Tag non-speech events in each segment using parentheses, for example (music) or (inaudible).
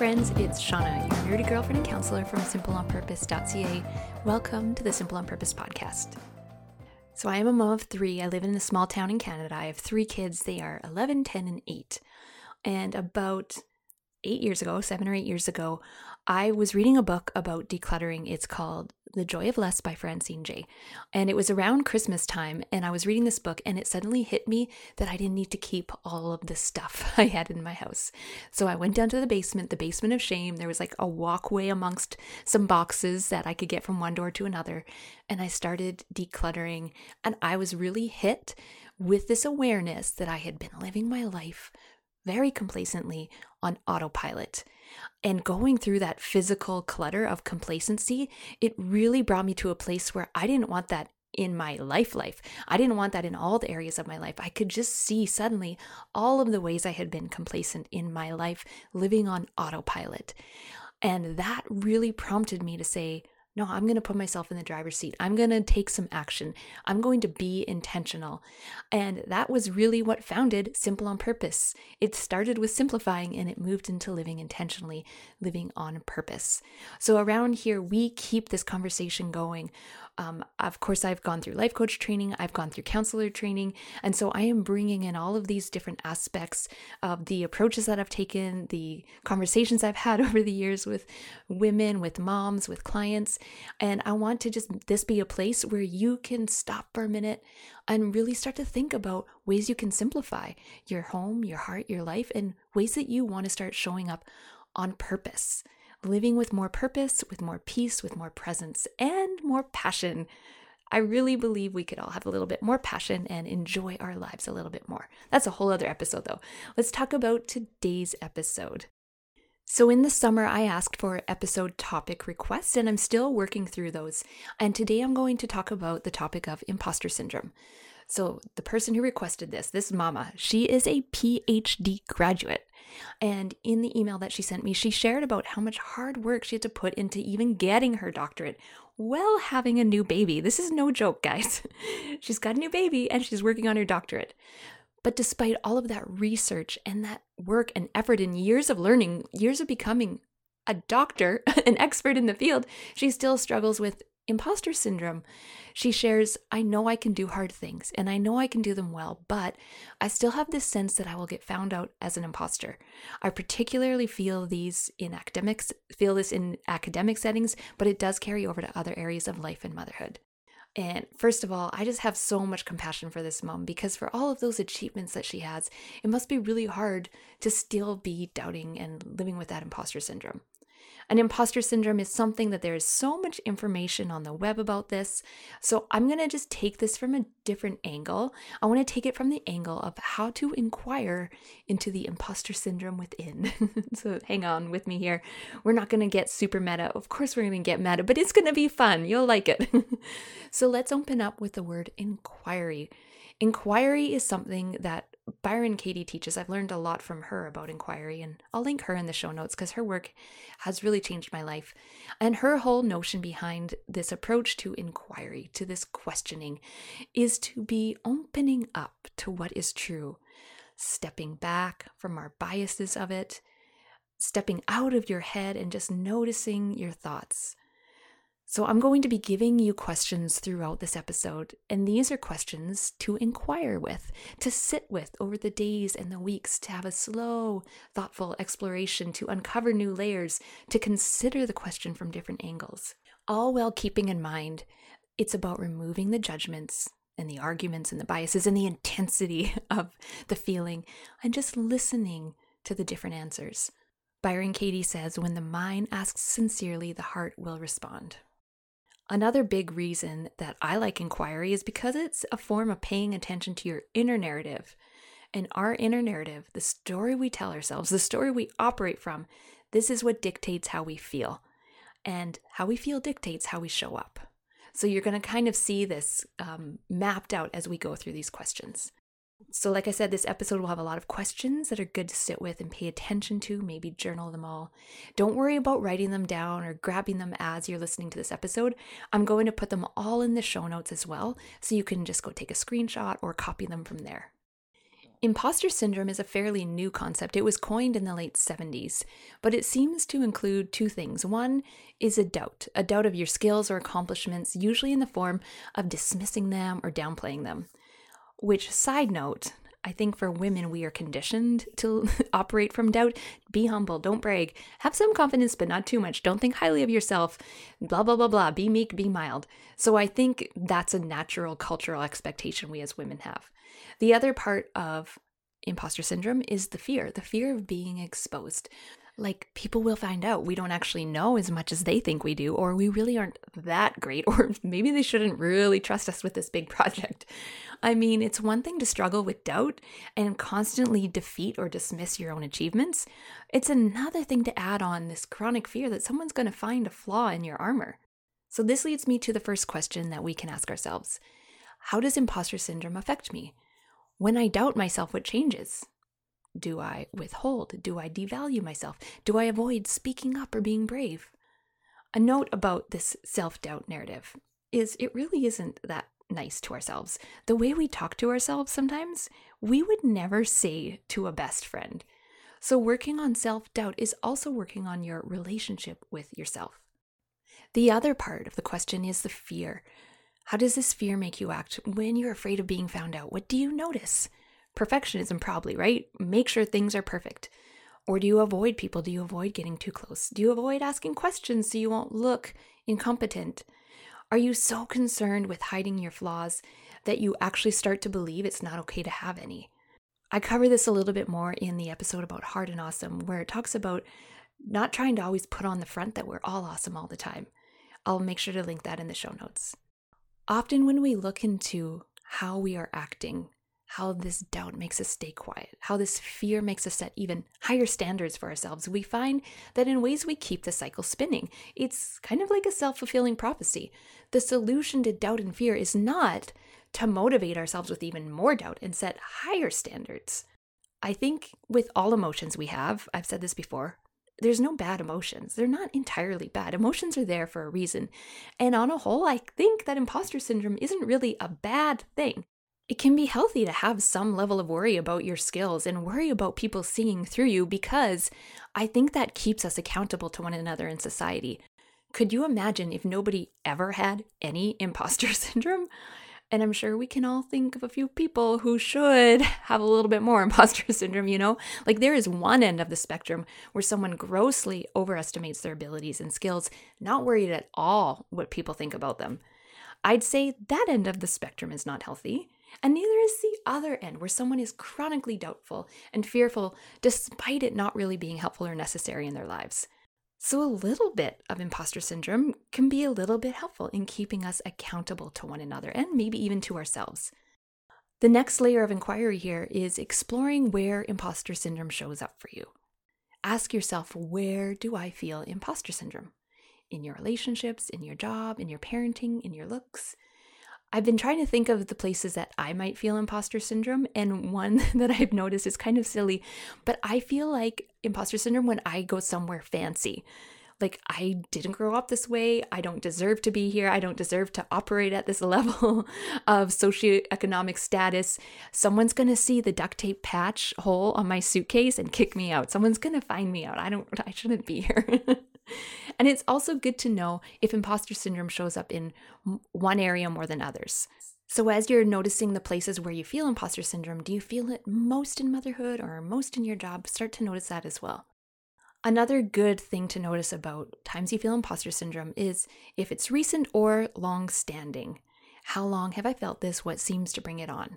friends, it's Shawna, your nerdy girlfriend and counselor from simpleonpurpose.ca. Welcome to the Simple on Purpose podcast. So, I am a mom of three. I live in a small town in Canada. I have three kids. They are 11, 10, and 8. And about eight years ago, seven or eight years ago, I was reading a book about decluttering. It's called The Joy of Less by Francine Jay. And it was around Christmas time, and I was reading this book, and it suddenly hit me that I didn't need to keep all of the stuff (laughs) I had in my house. So I went down to the basement, the basement of shame. There was like a walkway amongst some boxes that I could get from one door to another. And I started decluttering, and I was really hit with this awareness that I had been living my life very complacently on autopilot. And going through that physical clutter of complacency, it really brought me to a place where I didn't want that in my life life. I didn't want that in all the areas of my life. I could just see suddenly all of the ways I had been complacent in my life living on autopilot. And that really prompted me to say, no, I'm going to put myself in the driver's seat. I'm going to take some action. I'm going to be intentional. And that was really what founded Simple on Purpose. It started with simplifying and it moved into living intentionally, living on purpose. So around here, we keep this conversation going um, of course, I've gone through life coach training, I've gone through counselor training. And so I am bringing in all of these different aspects of the approaches that I've taken, the conversations I've had (laughs) over the years with women, with moms, with clients. And I want to just this be a place where you can stop for a minute and really start to think about ways you can simplify your home, your heart, your life, and ways that you want to start showing up on purpose living with more purpose, with more peace, with more presence, and more passion. I really believe we could all have a little bit more passion and enjoy our lives a little bit more. That's a whole other episode, though. Let's talk about today's episode. So, in the summer, I asked for episode topic requests, and I'm still working through those. And today I'm going to talk about the topic of imposter syndrome. So, the person who requested this, this mama, she is a PhD graduate. And in the email that she sent me, she shared about how much hard work she had to put into even getting her doctorate while having a new baby. This is no joke, guys. (laughs) she's got a new baby and she's working on her doctorate. But despite all of that research and that work and effort and years of learning, years of becoming a doctor, (laughs) an expert in the field, she still struggles with imposter syndrome. She shares, I know I can do hard things and I know I can do them well, but I still have this sense that I will get found out as an imposter. I particularly feel these in academics, feel this in academic settings, but it does carry over to other areas of life and motherhood. And first of all, I just have so much compassion for this mom because for all of those achievements that she has, it must be really hard to still be doubting and living with that imposter syndrome. And imposter syndrome is something that there is so much information on the web about this. So I'm going to just take this from a different angle. I want to take it from the angle of how to inquire into the imposter syndrome within. (laughs) so hang on with me here. We're not going to get super meta. Of course, we're going to get meta, but it's going to be fun. You'll like it. (laughs) so let's open up with the word inquiry. Inquiry is something that Byron Katie teaches. I've learned a lot from her about inquiry, and I'll link her in the show notes because her work has really changed my life. And her whole notion behind this approach to inquiry, to this questioning, is to be opening up to what is true, stepping back from our biases of it, stepping out of your head and just noticing your thoughts. So, I'm going to be giving you questions throughout this episode, and these are questions to inquire with, to sit with over the days and the weeks, to have a slow, thoughtful exploration, to uncover new layers, to consider the question from different angles. All while keeping in mind it's about removing the judgments and the arguments and the biases and the intensity (laughs) of the feeling and just listening to the different answers. Byron Katie says, When the mind asks sincerely, the heart will respond. Another big reason that I like inquiry is because it's a form of paying attention to your inner narrative. And our inner narrative, the story we tell ourselves, the story we operate from, this is what dictates how we feel. And how we feel dictates how we show up. So you're going to kind of see this um, mapped out as we go through these questions. So, like I said, this episode will have a lot of questions that are good to sit with and pay attention to, maybe journal them all. Don't worry about writing them down or grabbing them as you're listening to this episode. I'm going to put them all in the show notes as well, so you can just go take a screenshot or copy them from there. Imposter syndrome is a fairly new concept. It was coined in the late 70s, but it seems to include two things. One is a doubt, a doubt of your skills or accomplishments, usually in the form of dismissing them or downplaying them. Which, side note, I think for women, we are conditioned to (laughs) operate from doubt. Be humble, don't brag. Have some confidence, but not too much. Don't think highly of yourself. Blah, blah, blah, blah. Be meek, be mild. So I think that's a natural cultural expectation we as women have. The other part of imposter syndrome is the fear the fear of being exposed. Like, people will find out we don't actually know as much as they think we do, or we really aren't that great, (laughs) or maybe they shouldn't really trust us with this big project. I mean, it's one thing to struggle with doubt and constantly defeat or dismiss your own achievements. It's another thing to add on this chronic fear that someone's going to find a flaw in your armor. So, this leads me to the first question that we can ask ourselves How does imposter syndrome affect me? When I doubt myself, what changes? Do I withhold? Do I devalue myself? Do I avoid speaking up or being brave? A note about this self doubt narrative is it really isn't that nice to ourselves. The way we talk to ourselves sometimes, we would never say to a best friend. So, working on self doubt is also working on your relationship with yourself. The other part of the question is the fear how does this fear make you act when you're afraid of being found out? What do you notice? Perfectionism, probably, right? Make sure things are perfect. Or do you avoid people? Do you avoid getting too close? Do you avoid asking questions so you won't look incompetent? Are you so concerned with hiding your flaws that you actually start to believe it's not okay to have any? I cover this a little bit more in the episode about hard and awesome, where it talks about not trying to always put on the front that we're all awesome all the time. I'll make sure to link that in the show notes. Often, when we look into how we are acting, how this doubt makes us stay quiet, how this fear makes us set even higher standards for ourselves, we find that in ways we keep the cycle spinning. It's kind of like a self fulfilling prophecy. The solution to doubt and fear is not to motivate ourselves with even more doubt and set higher standards. I think with all emotions we have, I've said this before, there's no bad emotions. They're not entirely bad. Emotions are there for a reason. And on a whole, I think that imposter syndrome isn't really a bad thing. It can be healthy to have some level of worry about your skills and worry about people seeing through you because I think that keeps us accountable to one another in society. Could you imagine if nobody ever had any (laughs) imposter (laughs) syndrome? And I'm sure we can all think of a few people who should (laughs) have a little bit more imposter syndrome, you know? Like there is one end of the spectrum where someone grossly overestimates their abilities and skills, not worried at all what people think about them. I'd say that end of the spectrum is not healthy. And neither is the other end, where someone is chronically doubtful and fearful despite it not really being helpful or necessary in their lives. So, a little bit of imposter syndrome can be a little bit helpful in keeping us accountable to one another and maybe even to ourselves. The next layer of inquiry here is exploring where imposter syndrome shows up for you. Ask yourself, where do I feel imposter syndrome? In your relationships, in your job, in your parenting, in your looks, I've been trying to think of the places that I might feel imposter syndrome, and one (laughs) that I've noticed is kind of silly, but I feel like imposter syndrome when I go somewhere fancy. Like, I didn't grow up this way. I don't deserve to be here. I don't deserve to operate at this (laughs) level of socioeconomic status. Someone's going to see the duct tape patch hole on my suitcase and kick me out. Someone's going to find me out. I don't, I shouldn't be here. (laughs) (laughs) And it's also good to know if imposter syndrome shows up in one area more than others. So, as you're noticing the places where you feel imposter syndrome, do you feel it most in motherhood or most in your job? Start to notice that as well. Another good thing to notice about times you feel imposter syndrome is if it's recent or long standing. How long have I felt this? What seems to bring it on?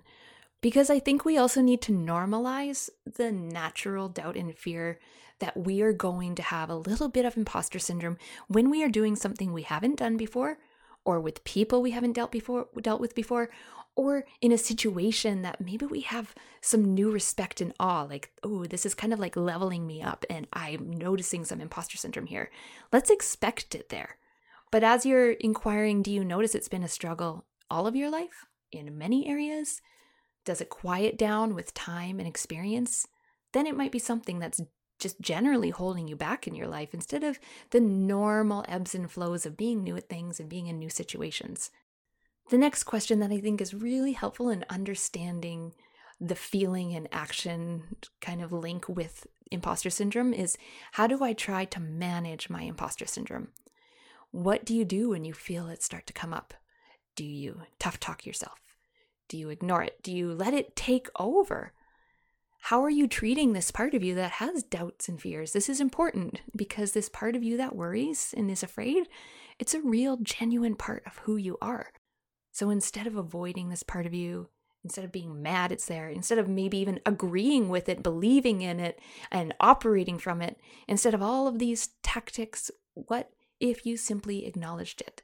Because I think we also need to normalize the natural doubt and fear that we are going to have a little bit of imposter syndrome when we are doing something we haven't done before or with people we haven't dealt before dealt with before or in a situation that maybe we have some new respect and awe like oh this is kind of like leveling me up and i'm noticing some imposter syndrome here. Let's expect it there. But as you're inquiring do you notice it's been a struggle all of your life in many areas does it quiet down with time and experience then it might be something that's just generally holding you back in your life instead of the normal ebbs and flows of being new at things and being in new situations. The next question that I think is really helpful in understanding the feeling and action kind of link with imposter syndrome is how do I try to manage my imposter syndrome? What do you do when you feel it start to come up? Do you tough talk yourself? Do you ignore it? Do you let it take over? How are you treating this part of you that has doubts and fears? This is important because this part of you that worries and is afraid, it's a real, genuine part of who you are. So instead of avoiding this part of you, instead of being mad it's there, instead of maybe even agreeing with it, believing in it, and operating from it, instead of all of these tactics, what if you simply acknowledged it?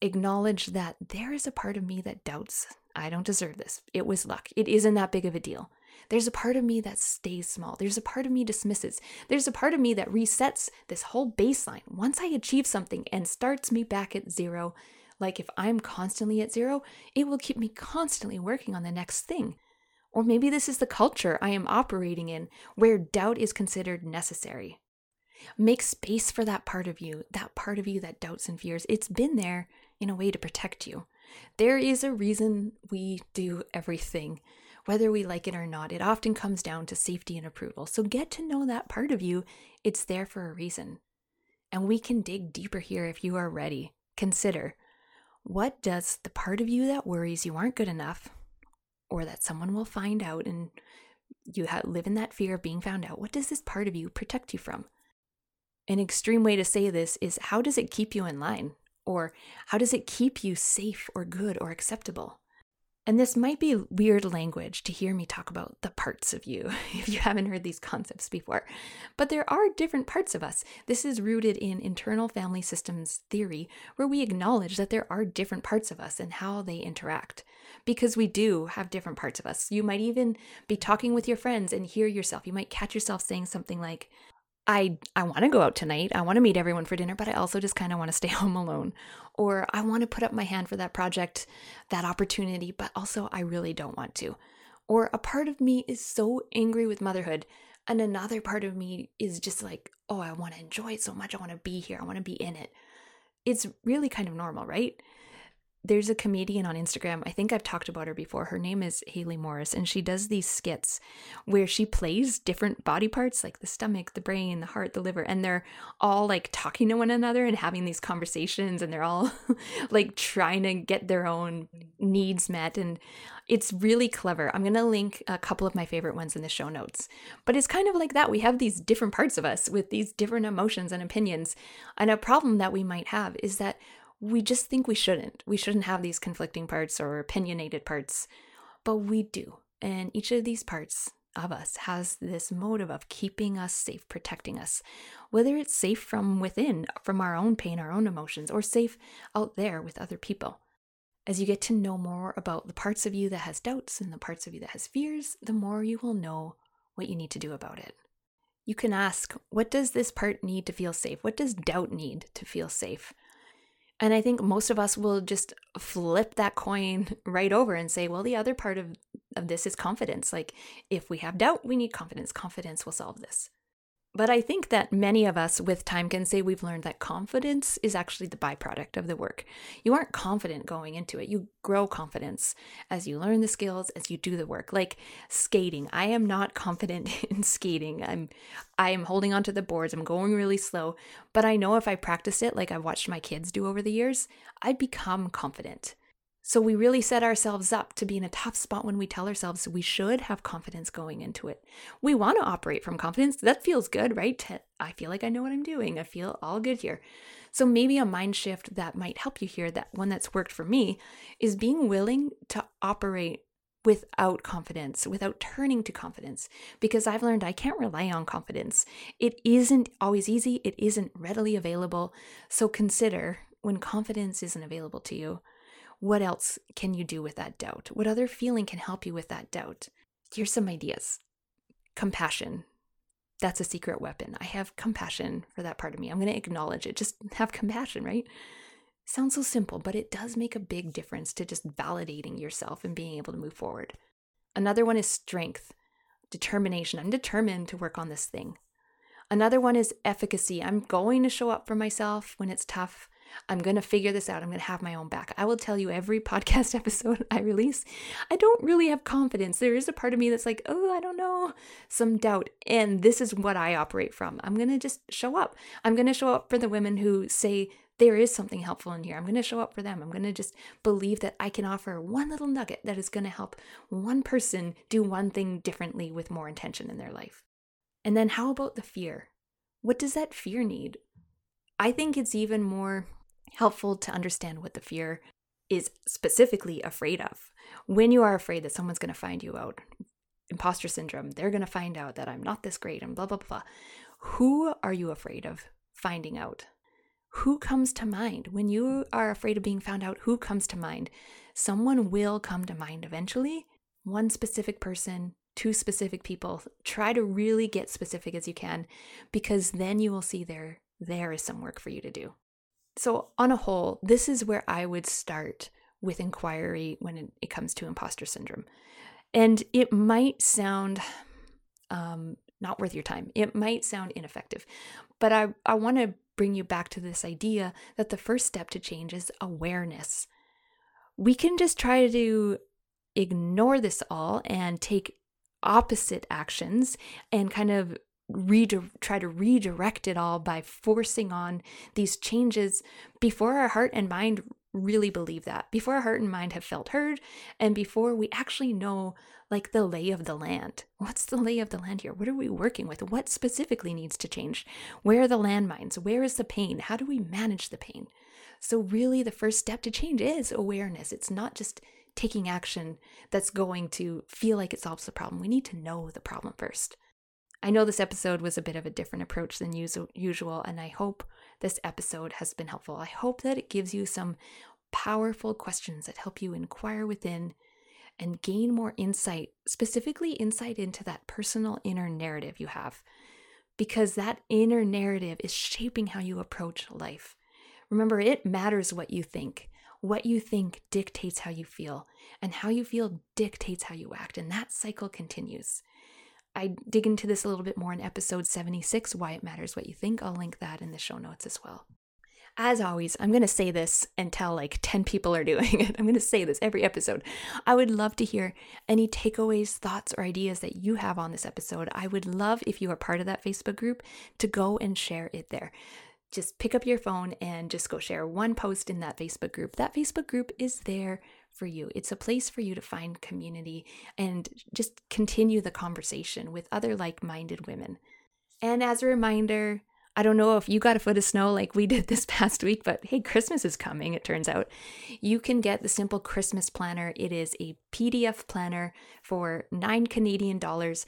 Acknowledge that there is a part of me that doubts I don't deserve this. It was luck. It isn't that big of a deal. There's a part of me that stays small. There's a part of me dismisses. There's a part of me that resets this whole baseline once I achieve something and starts me back at zero like if I'm constantly at zero, it will keep me constantly working on the next thing. Or maybe this is the culture I am operating in where doubt is considered necessary. Make space for that part of you, that part of you that doubts and fears. It's been there in a way to protect you. There is a reason we do everything, whether we like it or not. It often comes down to safety and approval. So get to know that part of you. It's there for a reason. And we can dig deeper here if you are ready. Consider what does the part of you that worries you aren't good enough or that someone will find out and you live in that fear of being found out, what does this part of you protect you from? An extreme way to say this is how does it keep you in line? Or how does it keep you safe or good or acceptable? And this might be weird language to hear me talk about the parts of you (laughs) if you haven't heard these concepts before. But there are different parts of us. This is rooted in internal family systems theory, where we acknowledge that there are different parts of us and how they interact. Because we do have different parts of us. You might even be talking with your friends and hear yourself. You might catch yourself saying something like, I I want to go out tonight. I want to meet everyone for dinner, but I also just kind of want to stay (laughs) home alone. Or I want to put up my hand for that project, that opportunity, but also I really don't want to. Or a part of me is so angry with motherhood, and another part of me is just like, "Oh, I want to enjoy it so much. I want to be here. I want to be in it." It's really kind of normal, right? There's a comedian on Instagram. I think I've talked about her before. Her name is Haley Morris, and she does these skits where she plays different body parts like the stomach, the brain, the heart, the liver, and they're all like talking to one another and having these conversations, and they're all (laughs) like trying to get their own needs met. And it's really clever. I'm going to link a couple of my favorite ones in the show notes. But it's kind of like that. We have these different parts of us with these different emotions and opinions. And a problem that we might have is that we just think we shouldn't. We shouldn't have these conflicting parts or opinionated parts, but we do. And each of these parts of us has this motive of keeping us safe, protecting us, whether it's safe from within, from our own pain, our own emotions, or safe out there with other people. As you get to know more about the parts of you that has doubts and the parts of you that has fears, the more you will know what you need to do about it. You can ask, what does this part need to feel safe? What does doubt need to feel safe? And I think most of us will just flip that coin (laughs) right over and say, well, the other part of, of this is confidence. Like, if we have doubt, we need confidence. Confidence will solve this. But I think that many of us with time can say we've learned that confidence is actually the byproduct of the work. You aren't confident going into it. You grow confidence as you learn the skills, as you do the work. Like skating. I am not (laughs) confident in skating. I'm I am holding onto the boards. I'm going really slow, but I know if I practice it like I've watched my kids do over the years, I'd become confident. So we really set ourselves up to be in a tough spot when we tell ourselves we should have confidence going into it. We want to operate from confidence. That feels good, right? I feel like I know what I'm doing. I feel all good here. So maybe a mind shift that might help you here, that one that's worked for me, is being willing to operate without confidence, without turning to confidence, because I've learned I can't rely on confidence. It isn't always easy, it isn't readily available. So consider when confidence isn't available to you what else can you do with that doubt? What other feeling can help you with that doubt? Here's some ideas compassion. That's a secret weapon. I have compassion for that part of me. I'm going to acknowledge it. Just (laughs) have compassion, right? Sounds so simple, but it does make a big difference to just validating yourself and being able to move forward. Another one is strength, determination. I'm determined to work on this thing. Another one is efficacy. I'm going to show up for myself when it's tough. I'm going to figure this out. I'm going to have my own back. I will tell you every (laughs) podcast episode I release, I don't really have confidence. There is a part of me that's like, oh, I don't know, some doubt. And this is what I operate from. I'm going to just show up. I'm going to show up for the women who say, there is something helpful in here. I'm going to show up for them. I'm going to just believe that I can offer one little nugget that is going to help one person do one thing differently with more intention in their life. And then how about the fear? What does that fear need? I think it's even more helpful to understand what the fear is specifically afraid of. When you are afraid that someone's going to find you out, imposter syndrome, they're going to find out that I'm not this great and blah, blah, blah. Who are you afraid of finding out? Who comes to mind? When you are afraid of being found out, who comes to mind? Someone will come to mind eventually. One specific person, two specific people. Try to really get specific as you can because then you will see there there is some work for you to do. So, on a whole, this is where I would start with inquiry when it comes to imposter syndrome. And it might sound um, not worth your time, it might sound ineffective, but I, I want to bring you back to this idea that the first step to change is awareness. We can just try to ignore this all and take opposite actions and kind of try to redirect it all by forcing on these changes before our heart and mind really believe that, before our heart and mind have felt heard, and before we actually know like the lay of the land. What's the lay of the land here? What are we working with? What specifically needs to change? Where are the landmines? Where is the pain? How do we manage the pain? So, really, the first step to change is awareness. It's not just taking action that's going to feel like it solves the problem. We need to know the problem first. I know this episode was a bit of a different approach than usual, and I hope this episode has been helpful. I hope that it gives you some powerful questions that help you inquire within and gain more insight, specifically insight into that personal inner narrative you have, because that inner narrative is shaping how you approach life. Remember, it matters what you think. What you think dictates how you feel, and how you feel dictates how you act, and that cycle continues. I dig into this a little bit more in episode 76, Why It Matters What You Think. I'll link that in the show notes as well. As always, I'm going to say this until like 10 people are doing it. I'm going to say this every episode. I would love to hear any takeaways, thoughts, or ideas that you have on this episode. I would love if you are part of that Facebook group to go and share it there just pick up your phone and just go share one post in that Facebook group. That Facebook group is there for you. It's a place for you to find community and just continue the conversation with other like minded women. And as a reminder, I don't know if you got a foot of snow like we did this (laughs) past week, but hey, Christmas is coming, it turns out. You can get the Simple Christmas Planner. It is a PDF planner for nine Canadian dollars.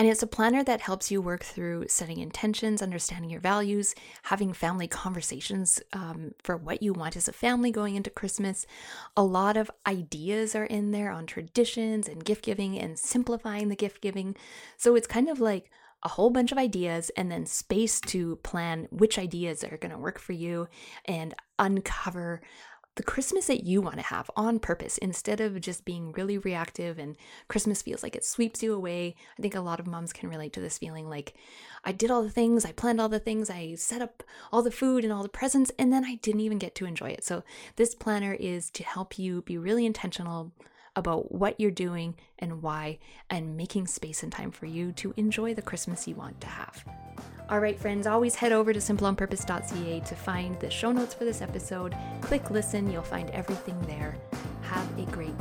And it's a planner that helps you work through setting intentions, understanding your values, having family conversations um, for what you want as a family going into Christmas. A lot of ideas are in there on traditions and gift giving and simplifying the gift giving. So it's kind of like a whole bunch of ideas and then space to plan which ideas are going to work for you and uncover the Christmas that you want to have on purpose instead of just being really reactive and Christmas feels like it sweeps you away. I think a lot of moms can relate to this feeling like I did all the things, I planned all the things, I set up all the food and all the presents, and then I didn't even get to enjoy it. So, this planner is to help you be really intentional about what you're doing and why, and making space and time for you to enjoy the Christmas you want to have. All right, friends, always head over to simpleonpurpose.ca to find the show notes for this episode. Click listen, you'll find everything there. Have a great.